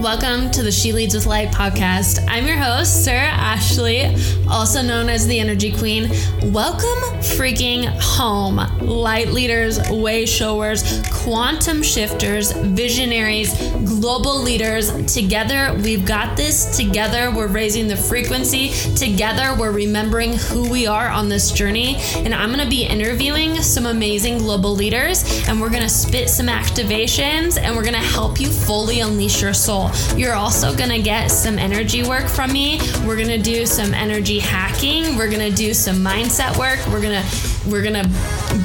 Welcome to the She Leads with Light podcast. I'm your host, Sarah Ashley, also known as the Energy Queen. Welcome freaking home, light leaders, way showers, quantum shifters, visionaries, global leaders. Together, we've got this. Together, we're raising the frequency. Together, we're remembering who we are on this journey. And I'm going to be interviewing some amazing global leaders, and we're going to spit some activations, and we're going to help you fully unleash your soul. You're also gonna get some energy work from me. We're gonna do some energy hacking. We're gonna do some mindset work. We're gonna we're gonna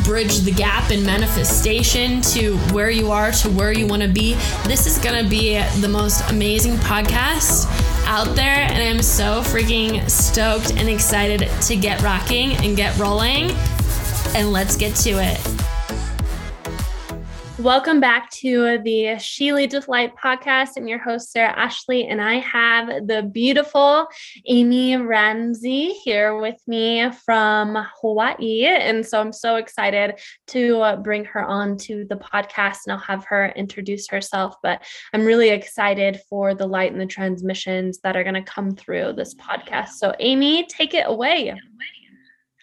bridge the gap in manifestation to where you are to where you want to be. This is gonna be the most amazing podcast out there, and I'm so freaking stoked and excited to get rocking and get rolling. And let's get to it. Welcome back to the She Leads with Light podcast. I'm your host, Sarah Ashley, and I have the beautiful Amy Ramsey here with me from Hawaii. And so I'm so excited to uh, bring her on to the podcast and I'll have her introduce herself. But I'm really excited for the light and the transmissions that are going to come through this podcast. So, Amy, take it away.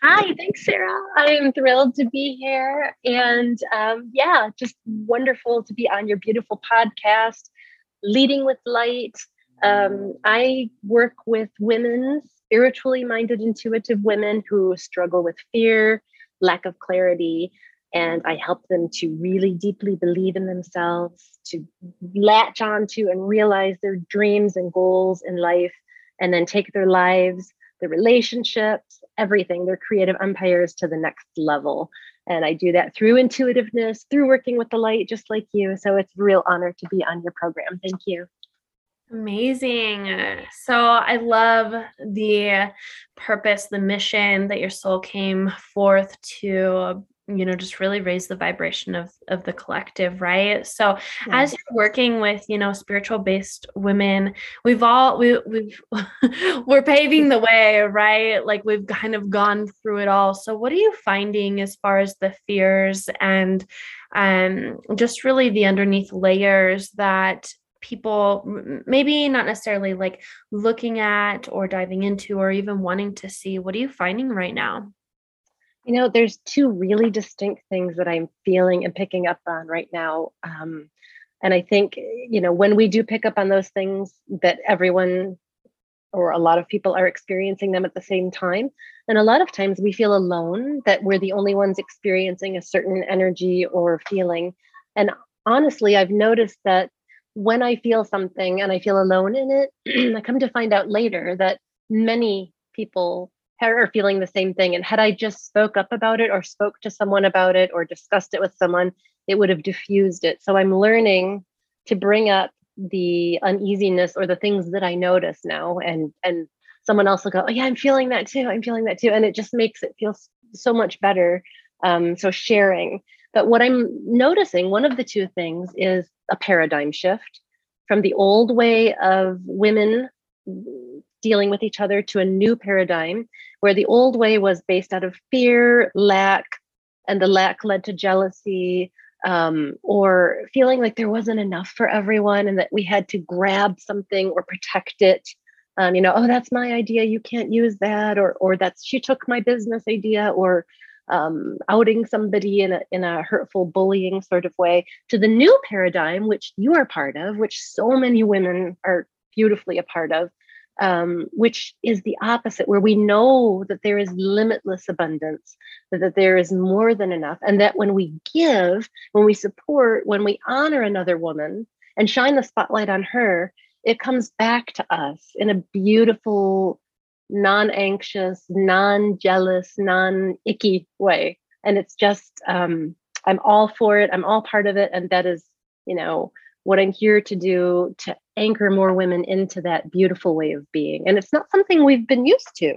Hi, thanks, Sarah. I am thrilled to be here. And um, yeah, just wonderful to be on your beautiful podcast, Leading with Light. Um, I work with women, spiritually minded, intuitive women who struggle with fear, lack of clarity, and I help them to really deeply believe in themselves, to latch onto and realize their dreams and goals in life, and then take their lives the relationships, everything, their creative empires to the next level. And I do that through intuitiveness, through working with the light, just like you. So it's a real honor to be on your program. Thank you. Amazing. So I love the purpose, the mission that your soul came forth to you know just really raise the vibration of of the collective right? So yeah. as you're working with you know spiritual based women we've all we we've we're paving the way right? Like we've kind of gone through it all. So what are you finding as far as the fears and um just really the underneath layers that people maybe not necessarily like looking at or diving into or even wanting to see? What are you finding right now you know, there's two really distinct things that I'm feeling and picking up on right now. Um, and I think, you know, when we do pick up on those things that everyone or a lot of people are experiencing them at the same time. And a lot of times we feel alone, that we're the only ones experiencing a certain energy or feeling. And honestly, I've noticed that when I feel something and I feel alone in it, I come to find out later that many people are feeling the same thing. And had I just spoke up about it or spoke to someone about it or discussed it with someone, it would have diffused it. So I'm learning to bring up the uneasiness or the things that I notice now and and someone else will go, Oh yeah, I'm feeling that too. I'm feeling that too. And it just makes it feel so much better. Um, so sharing. But what I'm noticing, one of the two things is a paradigm shift from the old way of women dealing with each other to a new paradigm where the old way was based out of fear, lack, and the lack led to jealousy um, or feeling like there wasn't enough for everyone and that we had to grab something or protect it. Um, you know, oh, that's my idea. You can't use that, or or that's she took my business idea, or um, outing somebody in a in a hurtful bullying sort of way. To the new paradigm, which you are part of, which so many women are beautifully a part of, um, which is the opposite, where we know that there is limitless abundance, that, there is more than enough, and that when we give, when we support, when we honor another woman and shine the spotlight on her, it comes back to us in a beautiful, non anxious, non jealous, non icky way. And it's just, um, I'm all for it. I'm all part of it. And that is, you know, what I'm here to do to anchor more women into that beautiful way of being. And it's not something we've been used to.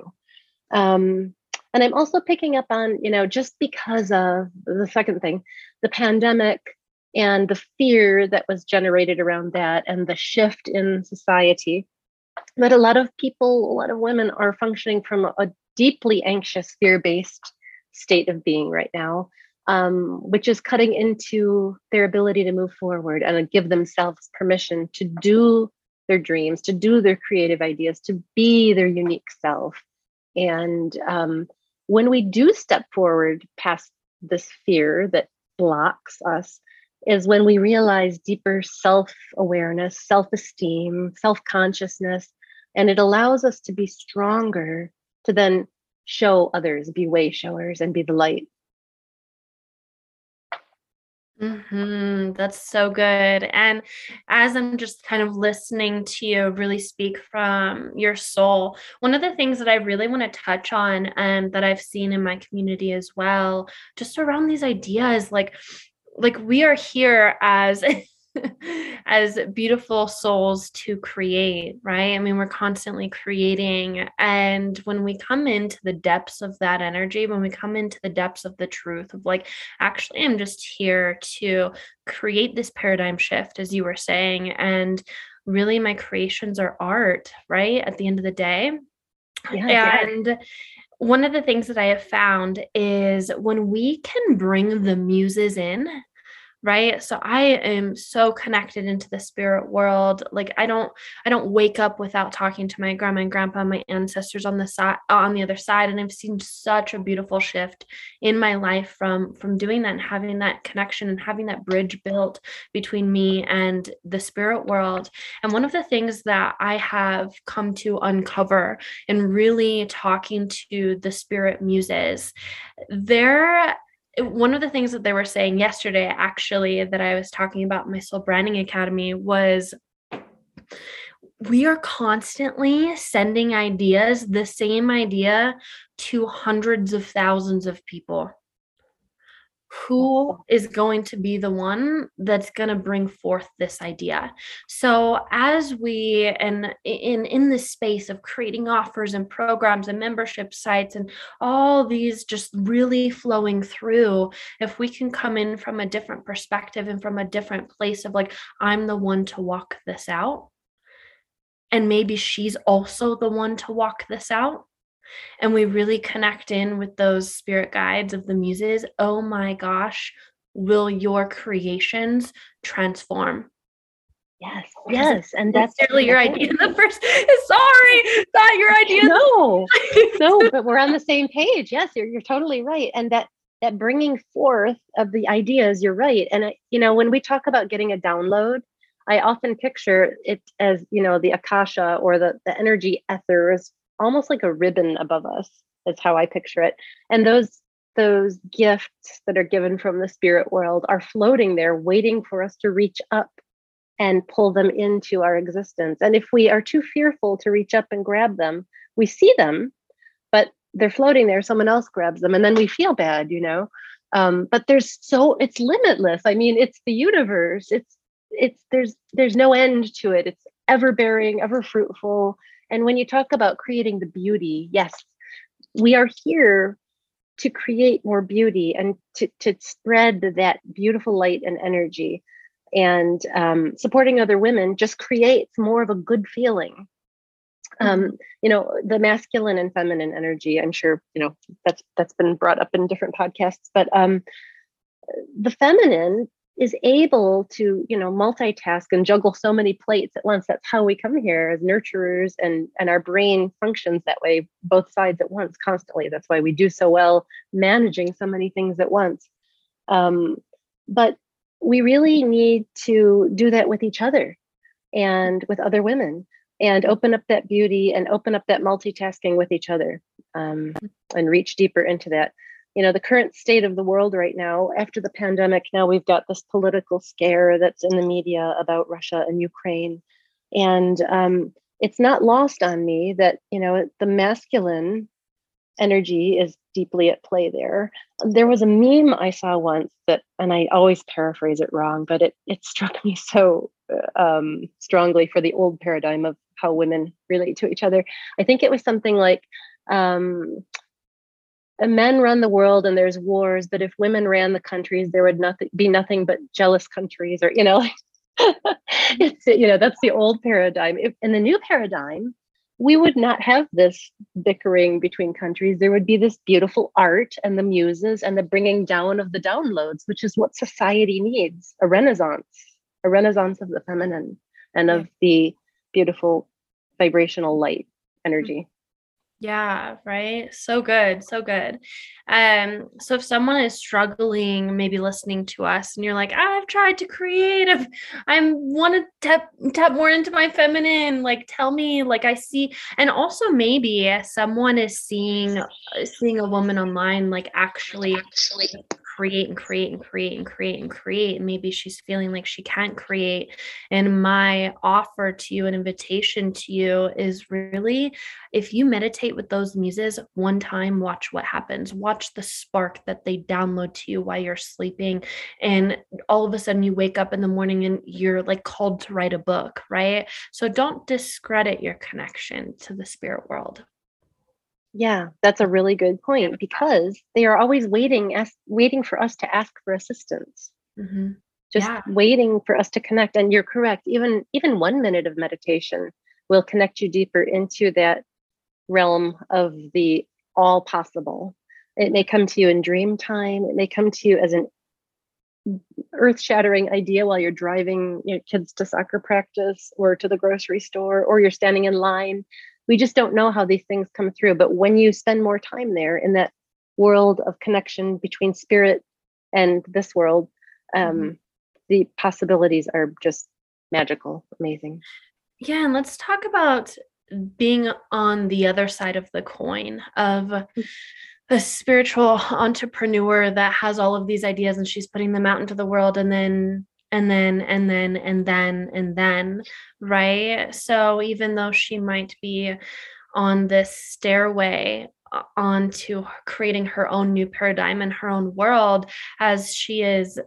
Um, and I'm also picking up on, you know, just because of the second thing, the pandemic and the fear that was generated around that and the shift in society, that a lot of people, a lot of women are functioning from a deeply anxious, fear based state of being right now um, which is cutting into their ability to move forward and give themselves permission to do their dreams, to do their creative ideas, to be their unique self. And um, when we do step forward past this fear that blocks us, is when we realize deeper self awareness, self esteem, self consciousness, and it allows us to be stronger to then show others, be way showers, and be the light. Hmm That's so good. And as I'm just kind of listening to you really speak from your soul, one of the things that I really want to touch on and that I've seen in my community as well, just around these ideas, like like we are here as as beautiful souls to create, right? I mean, we're constantly creating. And when we come into the depths of that energy, when we come into the depths of the truth of like, actually, I'm just here to create this paradigm shift, as you were saying. And really, my creations are art, right? At the end of the day. Yeah, and yeah one of the things that I have found is when we can bring the muses in right? So i am so connected into the spirit world. Like i don't i don't wake up without talking to my grandma and grandpa my ancestors on the side on the other side and i've seen such a beautiful shift in my life from from doing that and having that connection and having that bridge built between me and the spirit world. And one of the things that i have come to uncover in really talking to the spirit muses there one of the things that they were saying yesterday, actually, that I was talking about my Soul Branding Academy was we are constantly sending ideas, the same idea, to hundreds of thousands of people who is going to be the one that's going to bring forth this idea. So as we and in in this space of creating offers and programs and membership sites and all these just really flowing through if we can come in from a different perspective and from a different place of like i'm the one to walk this out and maybe she's also the one to walk this out and we really connect in with those spirit guides of the muses, oh my gosh, will your creations transform? Yes, yes, and that's really your idea. The first, sorry, not your idea. No, no, but we're on the same page. Yes, you're you're totally right, and that that bringing forth of the ideas, you're right. And you know, when we talk about getting a download, I often picture it as you know the akasha or the the energy ethers almost like a ribbon above us is how i picture it. And those those gifts that are given from the spirit world are floating there waiting for us to reach up and pull them into our existence. And if we are too fearful to reach up and grab them we see them but they're floating there. Someone else grabs them and then we feel bad you know? Um, but there's so it's limitless. I mean it's the universe. It's it's there's there's no end to it. It's ever bearing ever fruitful and when you talk about creating the beauty, yes, we are here to create more beauty and to, to spread that beautiful light and energy. And um, supporting other women just creates more of a good feeling. Um, mm-hmm. you know, the masculine and feminine energy. I'm sure you know that's that's been brought up in different podcasts, but um, the feminine is able to you know multitask and juggle so many plates at once. That's how we come here as nurturers and and our brain functions that way both sides at once constantly. That's why we do so well managing so many things at once. Um, but we really need to do that with each other and with other women and open up that beauty and open up that multitasking with each other um, and reach deeper into that you know the current state of the world right now after the pandemic now we've got this political scare that's in the media about russia and ukraine. And um, it's not lost on me that you know the masculine energy is deeply at play there. There was a meme i saw once that and i always paraphrase it wrong but it, it struck me so uh, um, strongly for the old paradigm of how women relate to each other. I think it was something like um, Uh, men run the world and there's wars but if women ran the countries there would nothing be nothing but jealous countries or you know it's you know that's the old paradigm. If, in the new paradigm we would not have this bickering between countries. There would be this beautiful art and the muses and the bringing down of the downloads which is what society needs a renaissance a renaissance of the feminine and of the beautiful vibrational light energy. Yeah, right. So good. So good. Um, so if someone is struggling, maybe listening to us, and you're like, I've tried to create, I've I want to tap tap more into my feminine, like tell me, like I see, and also maybe someone is seeing seeing a woman online, like actually, actually create and create and create and create and create. And maybe she's feeling like she can't create. And my offer to you, an invitation to you is really if you meditate with those muses one time, watch what happens. Watch the spark that they download to you while you're sleeping. And all of a sudden you wake up in the morning and you're like called to write a book, right? So don't discredit your connection to the spirit world. Yeah, that's a really good point because they are always waiting, as, waiting for us to ask for assistance. Mm-hmm. Just yeah. waiting for us to connect. And you're correct. Even even one minute of meditation will connect you deeper into that realm of the all possible. It may come to you in dream time. It may come to you as an earth-shattering idea while you're driving your kids to soccer practice or to the grocery store or you're standing in line we just don't know how these things come through but when you spend more time there in that world of connection between spirit and this world um, mm-hmm. the possibilities are just magical amazing yeah and let's talk about being on the other side of the coin of a spiritual entrepreneur that has all of these ideas and she's putting them out into the world and then and then and then and then and then right? So even though she might be on this stairway uh, onto creating her own new paradigm and her own world as she is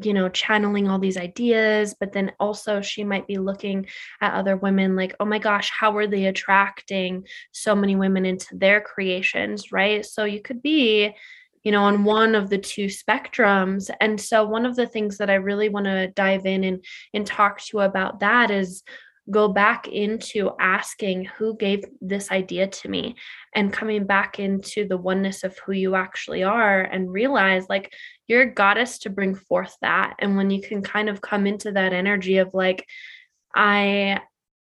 you know channeling all these ideas but then also she might be looking at other women like oh my gosh how are they attracting so many women into their creations right? So you could be you know, on one of the two spectrums. And so one of the things that I really want to dive in and, and talk to you about that is go back into asking who gave this idea to me and coming back into the oneness of who you actually are and realize like you're a goddess to bring forth that and when you can kind of come into that energy of like i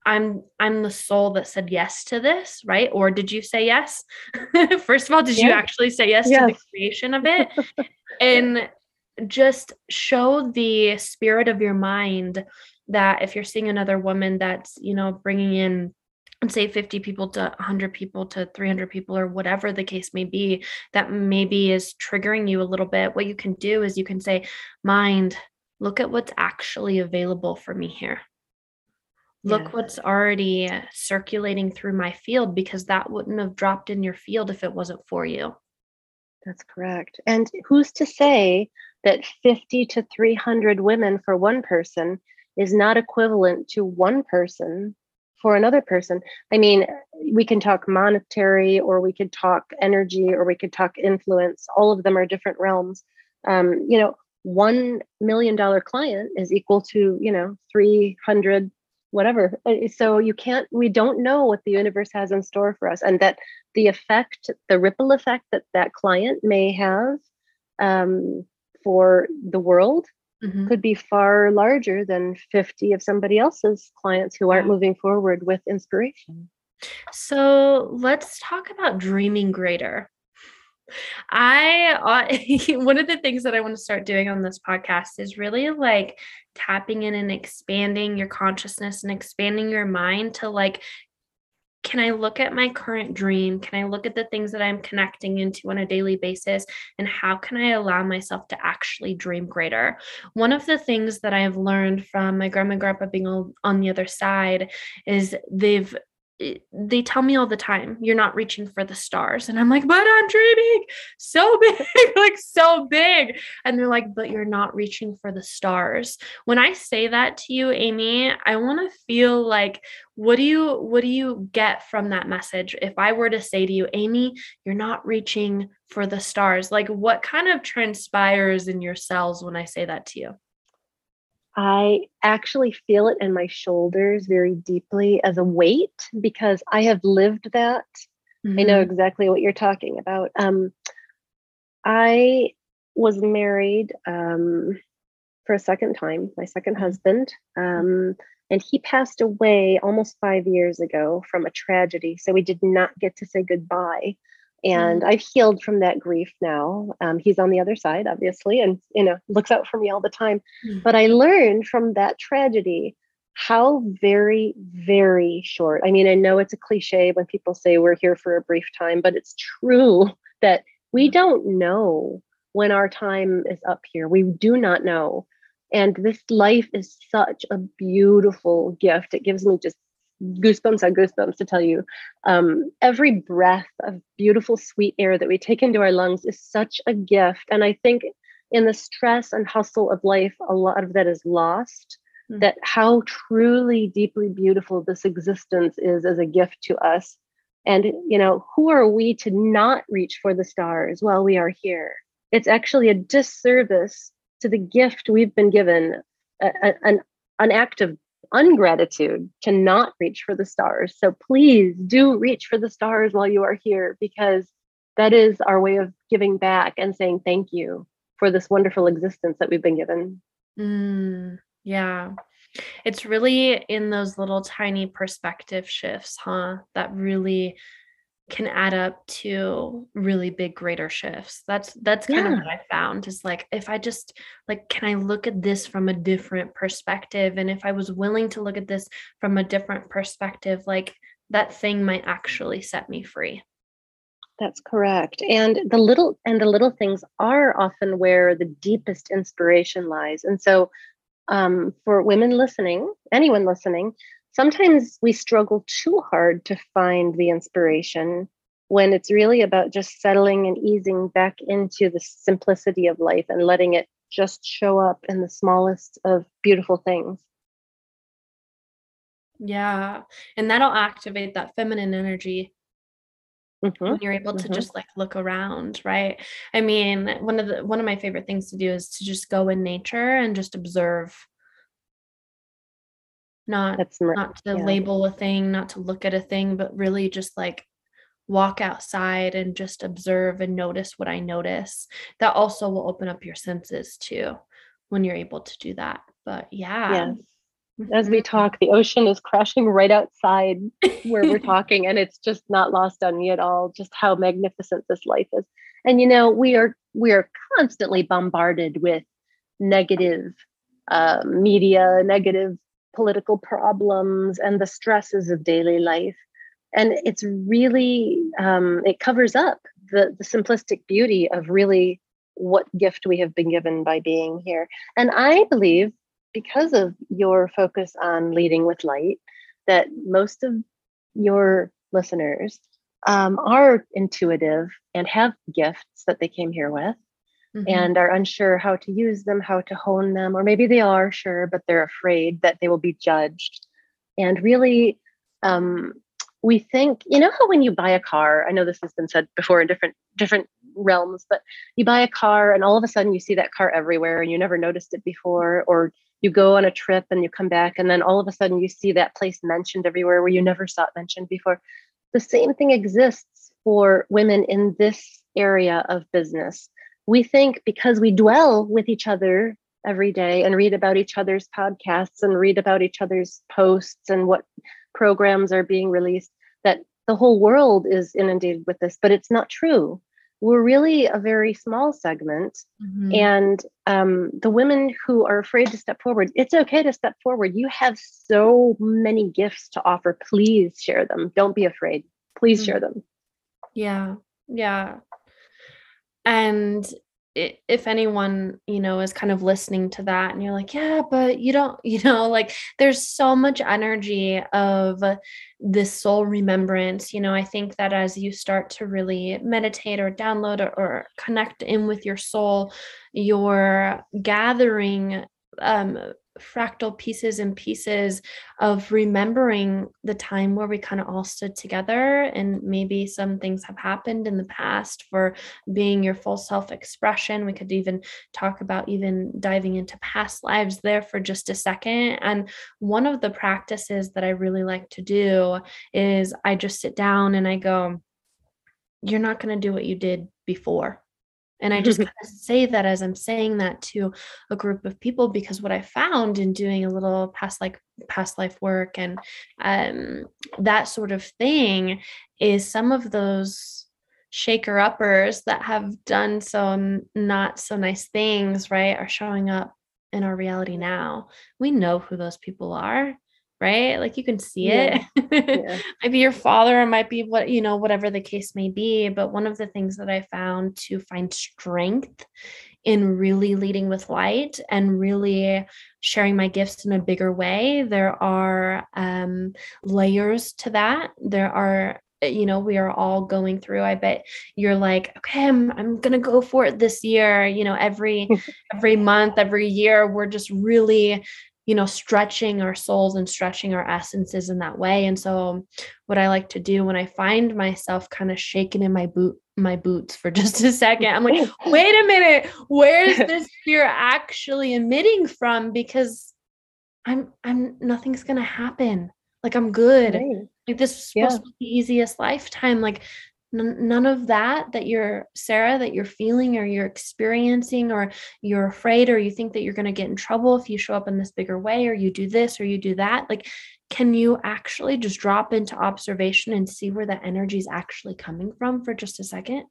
I'm I'm the soul that said yes to this, right? Or did you say yes? First of all, did yeah. you actually say yes, yes, to the creation of it? and just show the spirit of your mind that if you're seeing another woman that's, you know, bringing in and say 50 people to 100 people to 300 people or whatever the case may be that maybe is triggering you a little bit what you can do is you can say mind look at what's actually available for me here look yeah. what's already circulating through my field because that wouldn't have dropped in your field if it wasn't for you. That's correct. And who's to say that 50 to 300 women for one person is not equivalent to one person for another person? I mean, we can talk monetary or we could talk energy or we could talk influence. All of them are different realms. Um, you know, one million dollar client is equal to, you know, 300 whatever. Uh, so you can't we don't know what the universe has in store for us and that the effect the ripple effect that that client may have um, for the world mm-hmm. could be far larger than 50 of somebody else's clients who aren't moving forward with inspiration. So let's talk about dreaming greater I uh, one of the things that I want to start doing on this podcast is really like tapping in and expanding your consciousness and expanding your mind to like can I look at my current dream? Can I look at the things that I'm connecting into on a daily basis? And how can I allow myself to actually dream greater? One of the things that I have learned from my grandma and grandpa being on the other side is they've they tell me all the time you're not reaching for the stars. And i'm like but i'm dreaming. So big like so big. And they're like but you're not reaching for the stars. When i say that to you amy i want to feel like what do you what do you get from that message? If i were to say to you amy you're not reaching for the stars like what kind of transpires in your cells when i say that to you I actually feel it in my shoulders very deeply as a weight because I have lived that. Mm-hmm. I know mm-hmm. exactly what you're talking about. Um, I was married um, for a second time, my second mm-hmm. husband. Um, And he passed away almost five years ago from a tragedy. So we did not get to say goodbye. And mm-hmm. I've healed from that grief now. Um, he's on the other side, obviously, and you know looks out for me all the time. Mm-hmm. But I learned from that tragedy how very, very short. I mean, I know it's a cliche when people say we're here for a brief time, but it's true that we mm-hmm. don't know when our time is up here. We do not know. And this life is such a beautiful gift. It gives me just goosebumps on goosebumps to tell you. Um, every breath of beautiful, sweet air that we take into our lungs is such a gift. And I think in the stress and hustle of life, a lot of that is lost. Mm-hmm. That how truly, deeply beautiful this existence is as a gift to us. And, you know, who are we to not reach for the stars while we are here? It's actually a disservice to the gift we've been given, a, a, an, an act of ungratitude to not reach for the stars. So please do reach for the stars while you are here because that is our way of giving back and saying thank you for this wonderful existence that we've been given. Mm, yeah. It's really in those little tiny perspective shifts, huh? That really can add up to really big greater shifts. That's that's kind yeah. of what i found is like if i just like can i look at this from a different perspective? And if i was willing to look at this from a different perspective like that thing might actually set me free. That's correct. And the little and the little things are often where the deepest inspiration lies. And so um, for women listening anyone listening sometimes we struggle too hard to find the inspiration when it's really about just settling and easing back into the simplicity of life and letting it just show up in the smallest of beautiful things. Yeah. And that'll activate that feminine energy Mm-hmm. when you're able to mm-hmm. just like look around right i mean one of the one of my favorite things to do is to just go in nature and just observe not That's not to yeah. label a thing, not to look at a thing, but really just like walk outside and just observe and notice what I notice. That also will open up your senses too when you're able to do that. But yeah. Yes. As we mm-hmm. talk, the ocean is crashing right outside where we're talking, and it's just not lost on me at all just how magnificent this life is. And you know, we are we are constantly bombarded with negative uh, media, negative political problems and the stresses of daily life. And it's really um, it covers up the, the simplistic beauty of really what gift we have been given by being here. And i believe because of your focus on leading with light that most of your listeners um, are intuitive and have gifts that they came here with mm-hmm. and are unsure how to use them, how to hone them, or maybe they are sure, but they're afraid that they will be judged. And really, um, we think, you know how when you buy a car, I know this has been said before in different different realms, but you buy a car and all of a sudden you see that car everywhere and you never noticed it before, or you go on a trip and you come back and then all of a sudden you see that place mentioned everywhere where you never saw it mentioned before. The same thing exists for women in this area of business we think because we dwell with each other every day and read about each other's podcasts and read about each other's posts and what programs are being released that the whole world is inundated with this but it's not true. We're really a very small segment mm-hmm. and um, the women who are afraid to step forward it's okay to step forward. You have so many gifts to offer. Please share them. Don't be afraid. Please mm-hmm. share them. Yeah. Yeah and if anyone you know is kind of listening to that and you're like yeah but you don't you know like there's so much energy of this soul remembrance you know i think that as you start to really meditate or download or, or connect in with your soul you're gathering um fractal pieces and pieces of remembering the time where we kind of all stood together and maybe some things have happened in the past for being your full self expression we could even talk about even diving into past lives there for just a second. And one of the practices that i really like to do is i just sit down and i go you're not going to do what you did before And I just kind of say that as I'm saying that to a group of people because what I found in doing a little past like past life work and um, that sort of thing is some of those shaker uppers that have done so not so nice things, right, are showing up in our reality now. We know who those people are right? Like you can see yeah. it. yeah. might be your father, it might be what, you know, whatever the case may be. But one of the things that I found to find strength in really leading with light and really sharing my gifts in a bigger way, there are um, layers to that. There are you know we are all going through i bet you're like okay i'm, I'm gonna go for it this year you know every every month every year we're just really you know stretching our souls and stretching our essences in that way. And so um, what i like to do when i find myself kind of shaking in my boot my boots for just a second i'm like wait a minute where's this fear actually emitting from? Because i'm i'm nothing's gonna happen. Like i'm good. Right. like this is supposed yeah. to be the easiest lifetime. Like none of that that you're sarah that you're feeling or you're experiencing or you're afraid or you think that you're going to get in trouble if you show up in this bigger way or you do this or you do that like can you actually just drop into observation and see where that energy is actually coming from for just a second?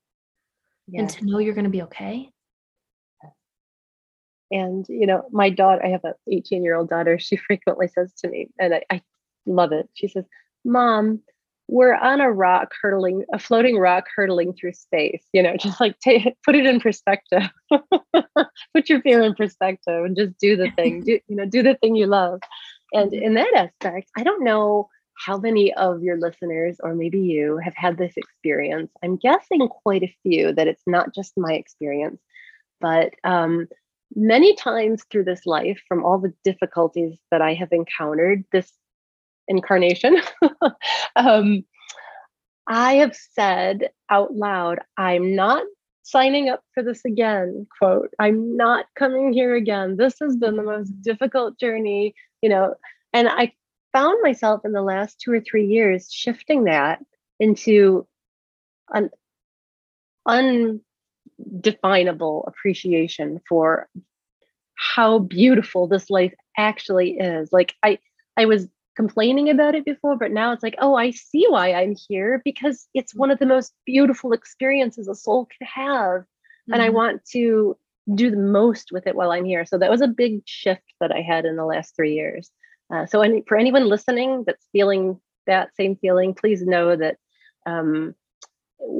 Yeah. and to know you're going to be okay? And you know my daughter i have an 18 year old daughter she frequently says to me and I, I love it. She says mom we're on a rock hurtling, a floating rock hurtling through space. You know, just like take, put it in perspective. put your fear in perspective and just do the thing. Do you know? Do the thing you love. And in that aspect, I don't know how many of your listeners, or maybe you, have had this experience. I'm guessing quite a few. That it's not just my experience, but um, many times through this life, from all the difficulties that I have encountered, this incarnation, um, I have said out loud, I'm not signing up for this again. Quote, I'm not coming here again. This has been the most difficult journey, you know. And I found myself in the last two or three years shifting that into an undefinable appreciation for how beautiful this life actually is. Like I I was complaining about it before, but now it's like, oh, I see why I'm here because it's one of the most beautiful experiences a soul can have. Mm-hmm. And I mm-hmm. want to do the most with it while I'm here. So that was a big shift that I had in the last three years. Uh, so any, for anyone listening that's feeling that same feeling, please know that um,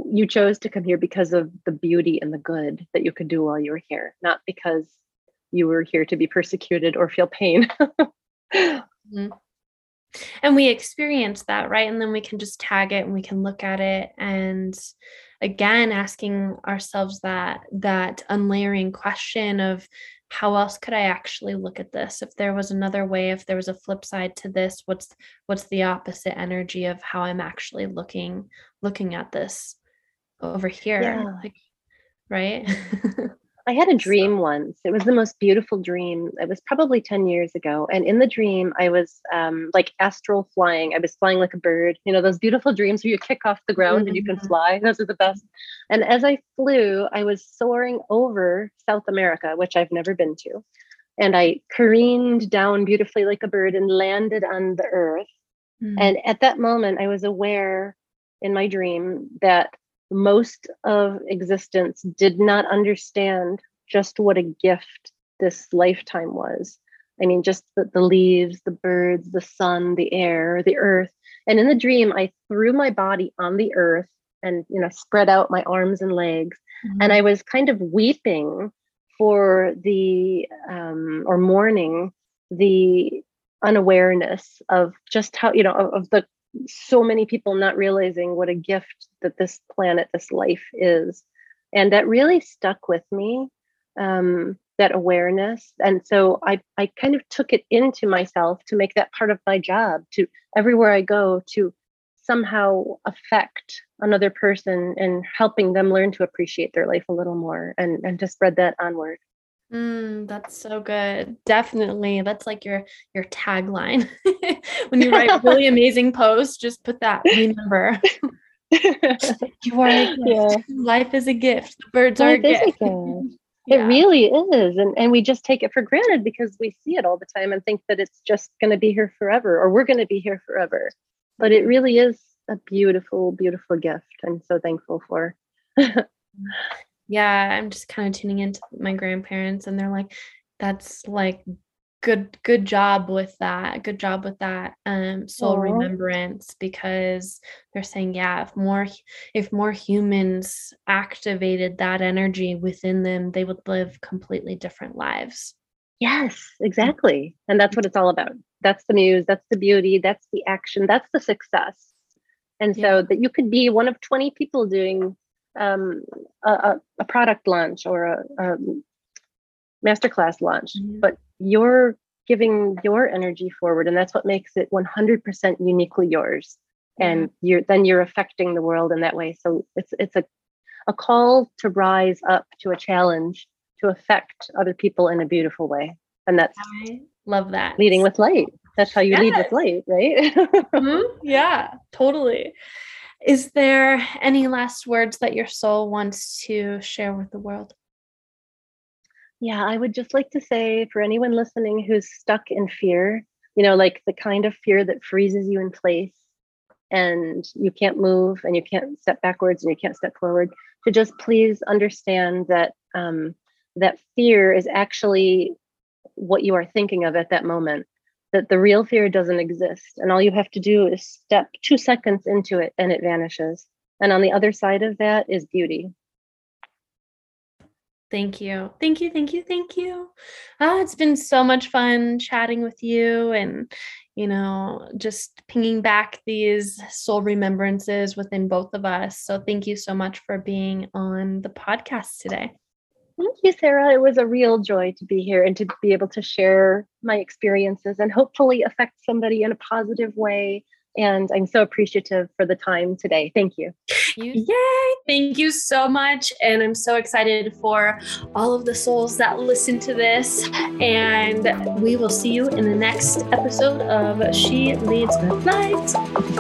you chose to come here because of the beauty and the good that you could do while you were here, not because you were here to be persecuted or feel pain. mm-hmm and we experience that right? And then we can just tag it and we can look at it and again asking ourselves that that unlayering question of how else could i actually look at this? If there was another way if there was a flip side to this what's what's the opposite energy of how i'm actually looking looking at this over here? Yeah. like right I had a dream once. It was the most beautiful dream. It was probably 10 years ago. And in the dream, I was um, like astral flying. I was flying like a bird. You know, those beautiful dreams where you kick off the ground mm-hmm. and you can mm-hmm. fly. Those are the best. And as I flew, I was soaring over South America, which I've never been to. And I careened down beautifully like a bird and landed on the earth. Mm-hmm. And at that moment, I was aware in my dream that most of existence did not understand just what a gift this lifetime was. I mean, just the, the leaves, the birds, the sun, the air, the earth. And in the dream, I threw my body on the earth and, you know, spread out my arms and legs. Mm-hmm. And I was kind of weeping for the, um, or mourning the unawareness of just how, you know, of, of the so many people not realizing what a gift that this planet, this life is. And that really stuck with me, um, that awareness. And so I, I kind of took it into myself to make that part of my job, to everywhere I go, to somehow affect another person and helping them learn to appreciate their life a little more and, and to spread that onward. Mm, that's so good. Definitely. That's like your your tagline. when you write really amazing posts, just put that remember. you are a gift. Yeah. Life is a gift. The birds Life are a gift. A gift. Yeah. It really is. And, and we just take it for granted because we see it all the time and think that it's just going to be here forever or we're going to be here forever. But it really is a beautiful, beautiful gift. I'm so thankful for. Yeah, I'm just kind of tuning into my grandparents and they're like, that's like good good job with that good job with that um soul Aww. remembrance because they're saying yeah if more if more humans activated that energy within them they would live completely different lives. Yes exactly and that's what it's all about. That's the muse that's the beauty that's the action that's the success. And so that you could be one of 20 people doing um, a, a, product launch or a, a masterclass launch, mm-hmm. but you're giving your energy forward, and that's what makes it 100% uniquely yours. And you're then you're affecting the world in that way. So it's it's a a call to rise up to a challenge to affect other people in a beautiful way, and that's I love that leading with light. That's how you yes. lead with light, right? mm-hmm. Yeah, totally. Is there any last words that your soul wants to share with the world? Yeah, I would just like to say for anyone listening who's stuck in fear, you know, like the kind of fear that freezes you in place and you can't move and you can't step backwards and you can't step forward, to just please understand that um, that fear is actually what you are thinking of at that moment. That the real fear doesn't exist, and all you have to do is step two seconds into it, and it vanishes. And on the other side of that is beauty. Thank you. Thank you. Thank you. Thank you. Ah, it's been so much fun chatting with you and, you know, just pinging back these soul remembrances within both of us. So thank you so much for being on the podcast today. Thank you, Sarah. It was a real joy to be here and to be able to share my experiences and hopefully affect somebody in a positive way and I'm so appreciative for the time today. Thank you. Yay! Thank you so much. And I'm so excited for all of the souls that listen to this. And we will see you in the next episode of She Leads with Light.